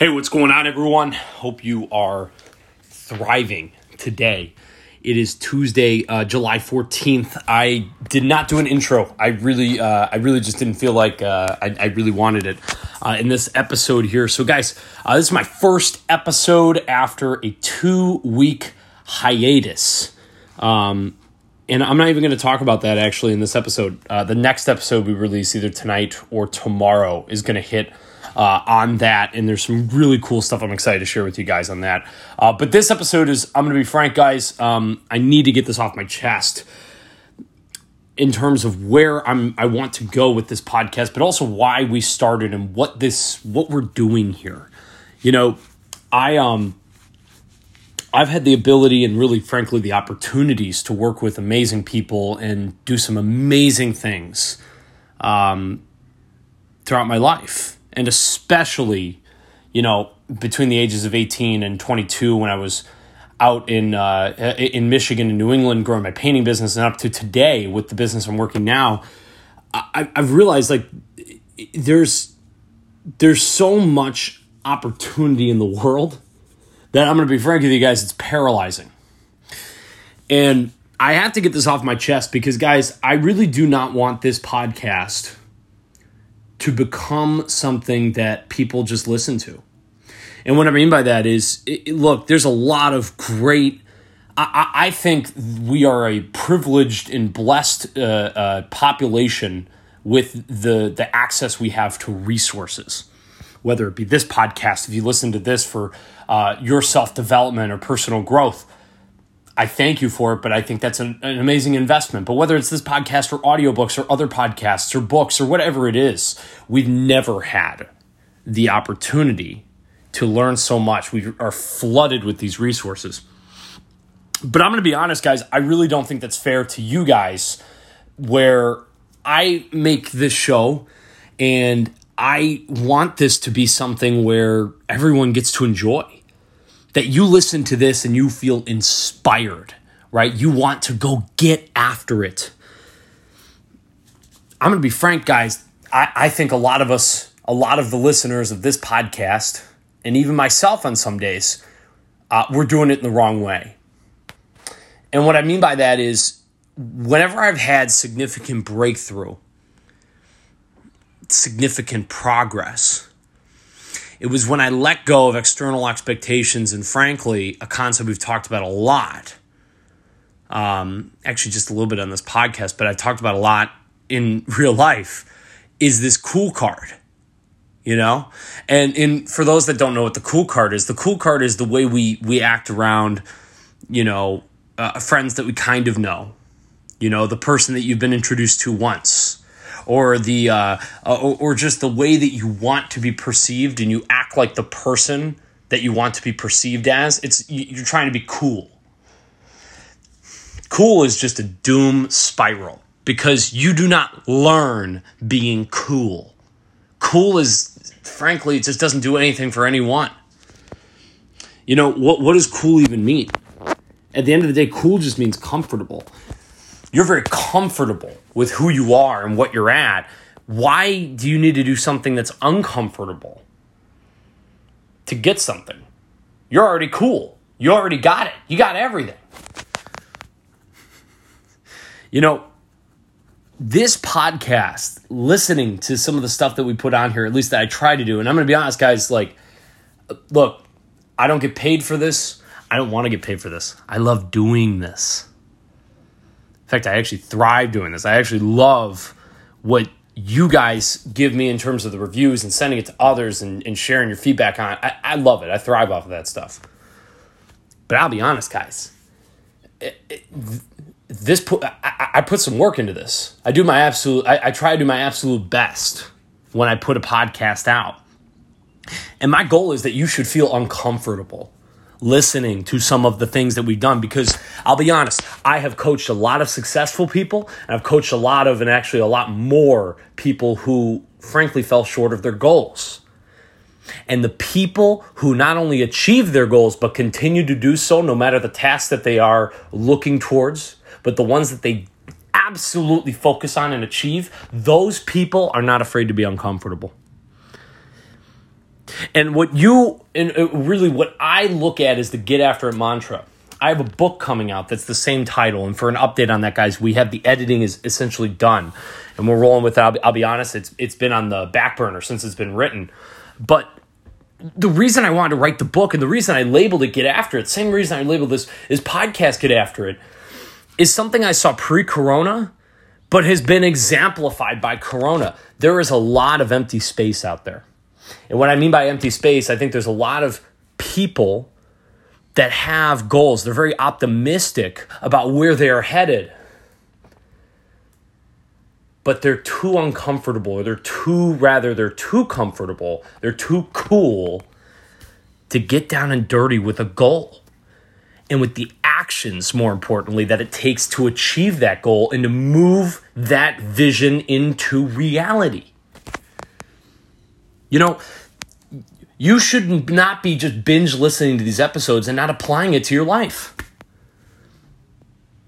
Hey, what's going on, everyone? Hope you are thriving today. It is Tuesday, uh, July fourteenth. I did not do an intro. I really, uh, I really just didn't feel like uh, I, I, really wanted it uh, in this episode here. So, guys, uh, this is my first episode after a two-week hiatus. Um, and I'm not even going to talk about that actually in this episode. Uh, the next episode we release either tonight or tomorrow is going to hit uh, on that. And there's some really cool stuff I'm excited to share with you guys on that. Uh, but this episode is, I'm going to be frank, guys, um, I need to get this off my chest in terms of where I'm I want to go with this podcast, but also why we started and what this what we're doing here. You know, I um I've had the ability and really frankly the opportunities to work with amazing people and do some amazing things um, throughout my life and especially, you know, between the ages of 18 and 22 when I was out in uh, in Michigan and New England growing my painting business and up to today with the business I'm working now, I, I've realized like there's there's so much opportunity in the world that I'm going to be frank with you guys, it's paralyzing. And I have to get this off my chest because, guys, I really do not want this podcast to become something that people just listen to. And what I mean by that is, it, look, there's a lot of great. I, I, think we are a privileged and blessed uh, uh, population with the the access we have to resources. Whether it be this podcast, if you listen to this for uh, your self development or personal growth, I thank you for it, but I think that's an, an, amazing investment. But whether it's this podcast or audiobooks or other podcasts or books or whatever it is, we've never had the opportunity to learn so much. We are flooded with these resources. But I'm going to be honest, guys, I really don't think that's fair to you guys where I make this show and I want this to be something where everyone gets to enjoy that you listen to this and you feel inspired, right? You want to go get after it. I'm going to be frank, guys. I, I think a lot of us, a lot of the listeners of this podcast, and even myself on some days, uh, we're doing it in the wrong way. And what I mean by that is whenever I've had significant breakthrough, significant progress, it was when I let go of external expectations and, frankly, a concept we've talked about a lot. Um, actually, just a little bit on this podcast, but I've talked about a lot in real life. Is this cool card? You know, and in for those that don't know what the cool card is, the cool card is the way we we act around, you know, uh, friends that we kind of know. You know, the person that you've been introduced to once or the uh, or, or just the way that you want to be perceived and you act like the person that you want to be perceived as it's you're trying to be cool. Cool is just a doom spiral because you do not learn being cool. Cool is frankly it just doesn't do anything for anyone. You know what what does cool even mean? At the end of the day cool just means comfortable you're very comfortable with who you are and what you're at, why do you need to do something that's uncomfortable to get something? You're already cool. You already got it. You got everything. You know, this podcast, listening to some of the stuff that we put on here, at least that I try to do, and I'm going to be honest, guys, like, look, I don't get paid for this. I don't want to get paid for this. I love doing this fact, I actually thrive doing this. I actually love what you guys give me in terms of the reviews and sending it to others and, and sharing your feedback on it. I, I, love it. I thrive off of that stuff. But I'll be honest, guys. It, it, this put I, I, put some work into this. I do my absolute. I, I try to do my absolute best when I put a podcast out. And my goal is that you should feel uncomfortable listening to some of the things that we've done because I'll be honest, I have coached a lot of successful people and I've coached a lot of, and actually a lot more people who frankly fell short of their goals. And the people who not only achieve their goals but continue to do so no matter the task that they are looking towards, but the ones that they absolutely focus on and achieve, those people are not afraid to be uncomfortable. And what you, and uh, really what I look at is the get after it mantra. I have a book coming out that's the same title. And for an update on that, guys, we have the editing is essentially done. And we're rolling with it. I'll be, I'll be honest, it's, it's been on the back burner since it's been written. But the reason I wanted to write the book and the reason I labeled it Get After It, same reason I labeled this is podcast Get After It, is something I saw pre corona, but has been exemplified by corona. There is a lot of empty space out there. And what I mean by empty space, I think there's a lot of people that have goals. They're very optimistic about where they are headed. But they're too uncomfortable, or they're too, rather, they're too comfortable, they're too cool to get down and dirty with a goal and with the actions, more importantly, that it takes to achieve that goal and to move that vision into reality. You know, you should not be just binge listening to these episodes and not applying it to your life.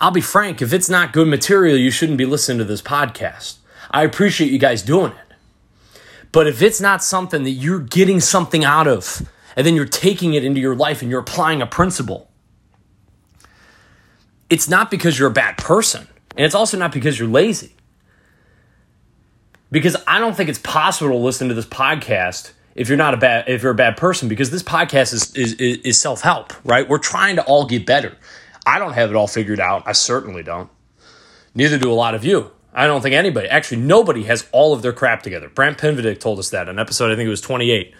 I'll be frank, if it's not good material, you shouldn't be listening to this podcast. I appreciate you guys doing it. But if it's not something that you're getting something out of, and then you're taking it into your life and you're applying a principle, it's not because you're a bad person. And it's also not because you're lazy because I don't think it's possible to listen to this podcast if you're not a bad if you're a bad person because this podcast is is, is self help, right? We're trying to all get better. I don't have it all figured out. I certainly don't. Neither do a lot of you. I don't think anybody, actually, nobody has all of their crap together. Brant Pinvidic told us that in episode, I think it was 28.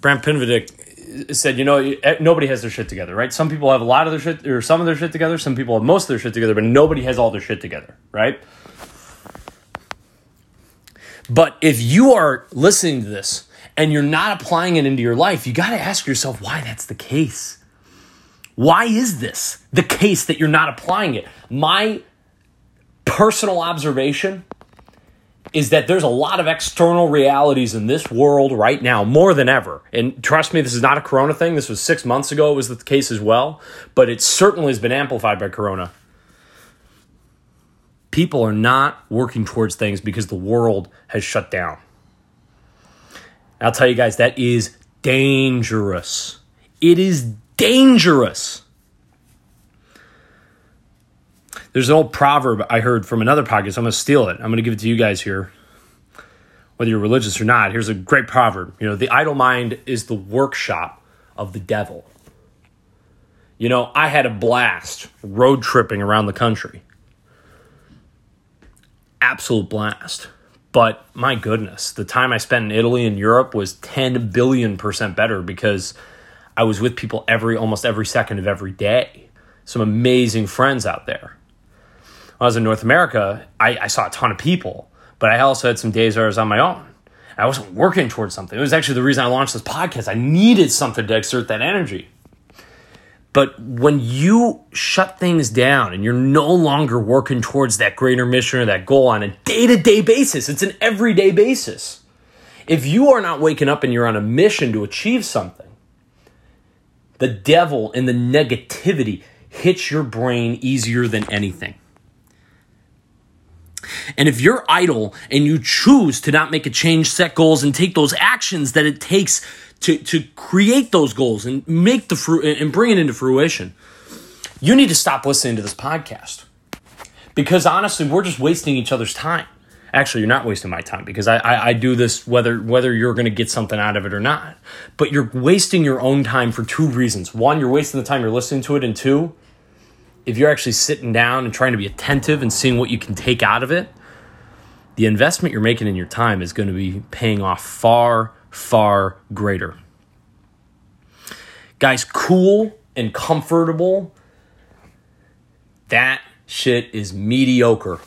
Brant Pinvidic said, you know, eh, nobody has their shit together, right? Some people have a lot of their shit, or some of their shit together. Some people have most of their shit together, but nobody has all their shit together, right? But if you are listening to this and you're not applying it into your life, you got to ask yourself why that's the case. Why is this the case that you're not applying it? My personal observation is that there's a lot of external realities in this world right now more than ever. And trust me, this is not a corona thing. This was six months ago, it was the case as well. But it certainly has been amplified by corona people are not working towards things because the world has shut down. I'll tell you guys, that is dangerous. It is dangerous. There's an old proverb I heard from another podcast. I'm going to steal it. I'm going to give it to you guys here. Whether you're religious or not, here's a great proverb. You know, the idle mind is the workshop of the devil. You know, I had a blast road tripping around the country absolute blast. But my goodness, the time I spent in Italy and Europe was 10 billion percent better because I was with people every almost every second of every day. Some amazing friends out there. When I was in North America, I, I saw a ton of people, but I also had some days where I was on my own. I wasn't working towards something. It was actually the reason I launched this podcast. I needed something to exert that energy. But when you shut things down and you're no longer working towards that greater mission or that goal on a day to day basis, it's an everyday basis. If you are not waking up and you're on a mission to achieve something, the devil and the negativity hits your brain easier than anything. And if you're idle and you choose to not make a change, set goals, and take those actions that it takes to, to create those goals and make the fruit and bring it into fruition, you need to stop listening to this podcast. Because honestly, we're just wasting each other's time. Actually, you're not wasting my time because I, I, I do this whether whether you're going to get something out of it or not. But you're wasting your own time for two reasons. One, you're wasting the time you're listening to it, and two, if you're actually sitting down and trying to be attentive and seeing what you can take out of it, the investment you're making in your time is going to be paying off far, far greater. Guys, cool and comfortable, that shit is mediocre.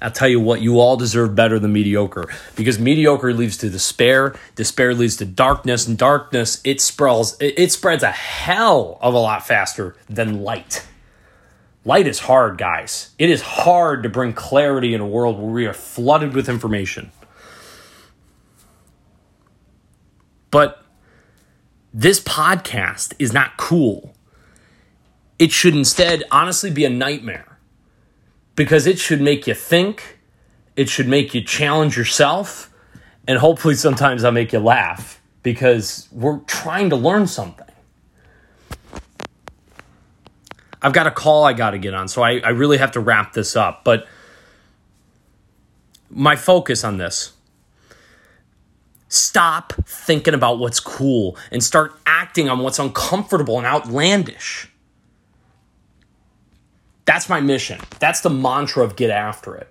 I'll tell you what, you all deserve better than mediocre because mediocre leads to despair, despair leads to darkness, and darkness it spreads it spreads a hell of a lot faster than light. Light is hard, guys. It is hard to bring clarity in a world where we are flooded with information. But this podcast is not cool. It should instead honestly be a nightmare because it should make you think, it should make you challenge yourself, and hopefully sometimes I'll make you laugh because we're trying to learn something. I've got a call I got to get on, so I, I really have to wrap this up. But my focus on this stop thinking about what's cool and start acting on what's uncomfortable and outlandish. That's my mission. That's the mantra of Get After It.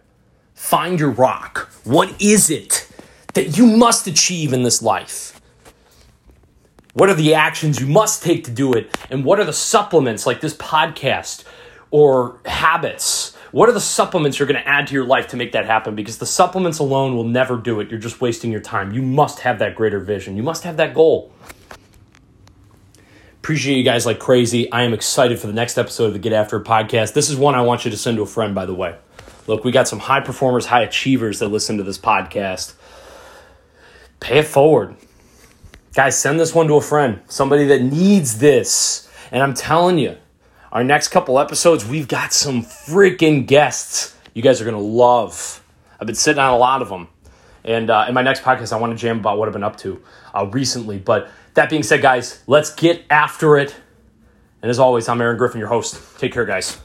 Find your rock. What is it that you must achieve in this life? What are the actions you must take to do it? And what are the supplements like this podcast or habits? What are the supplements you're going to add to your life to make that happen? Because the supplements alone will never do it. You're just wasting your time. You must have that greater vision. You must have that goal. Appreciate you guys like crazy. I am excited for the next episode of the Get After It podcast. This is one I want you to send to a friend, by the way. Look, we got some high performers, high achievers that listen to this podcast. Pay it forward. Guys, send this one to a friend, somebody that needs this. And I'm telling you, our next couple episodes, we've got some freaking guests you guys are going to love. I've been sitting on a lot of them. And uh, in my next podcast, I want to jam about what I've been up to uh, recently. But that being said, guys, let's get after it. And as always, I'm Aaron Griffin, your host. Take care, guys.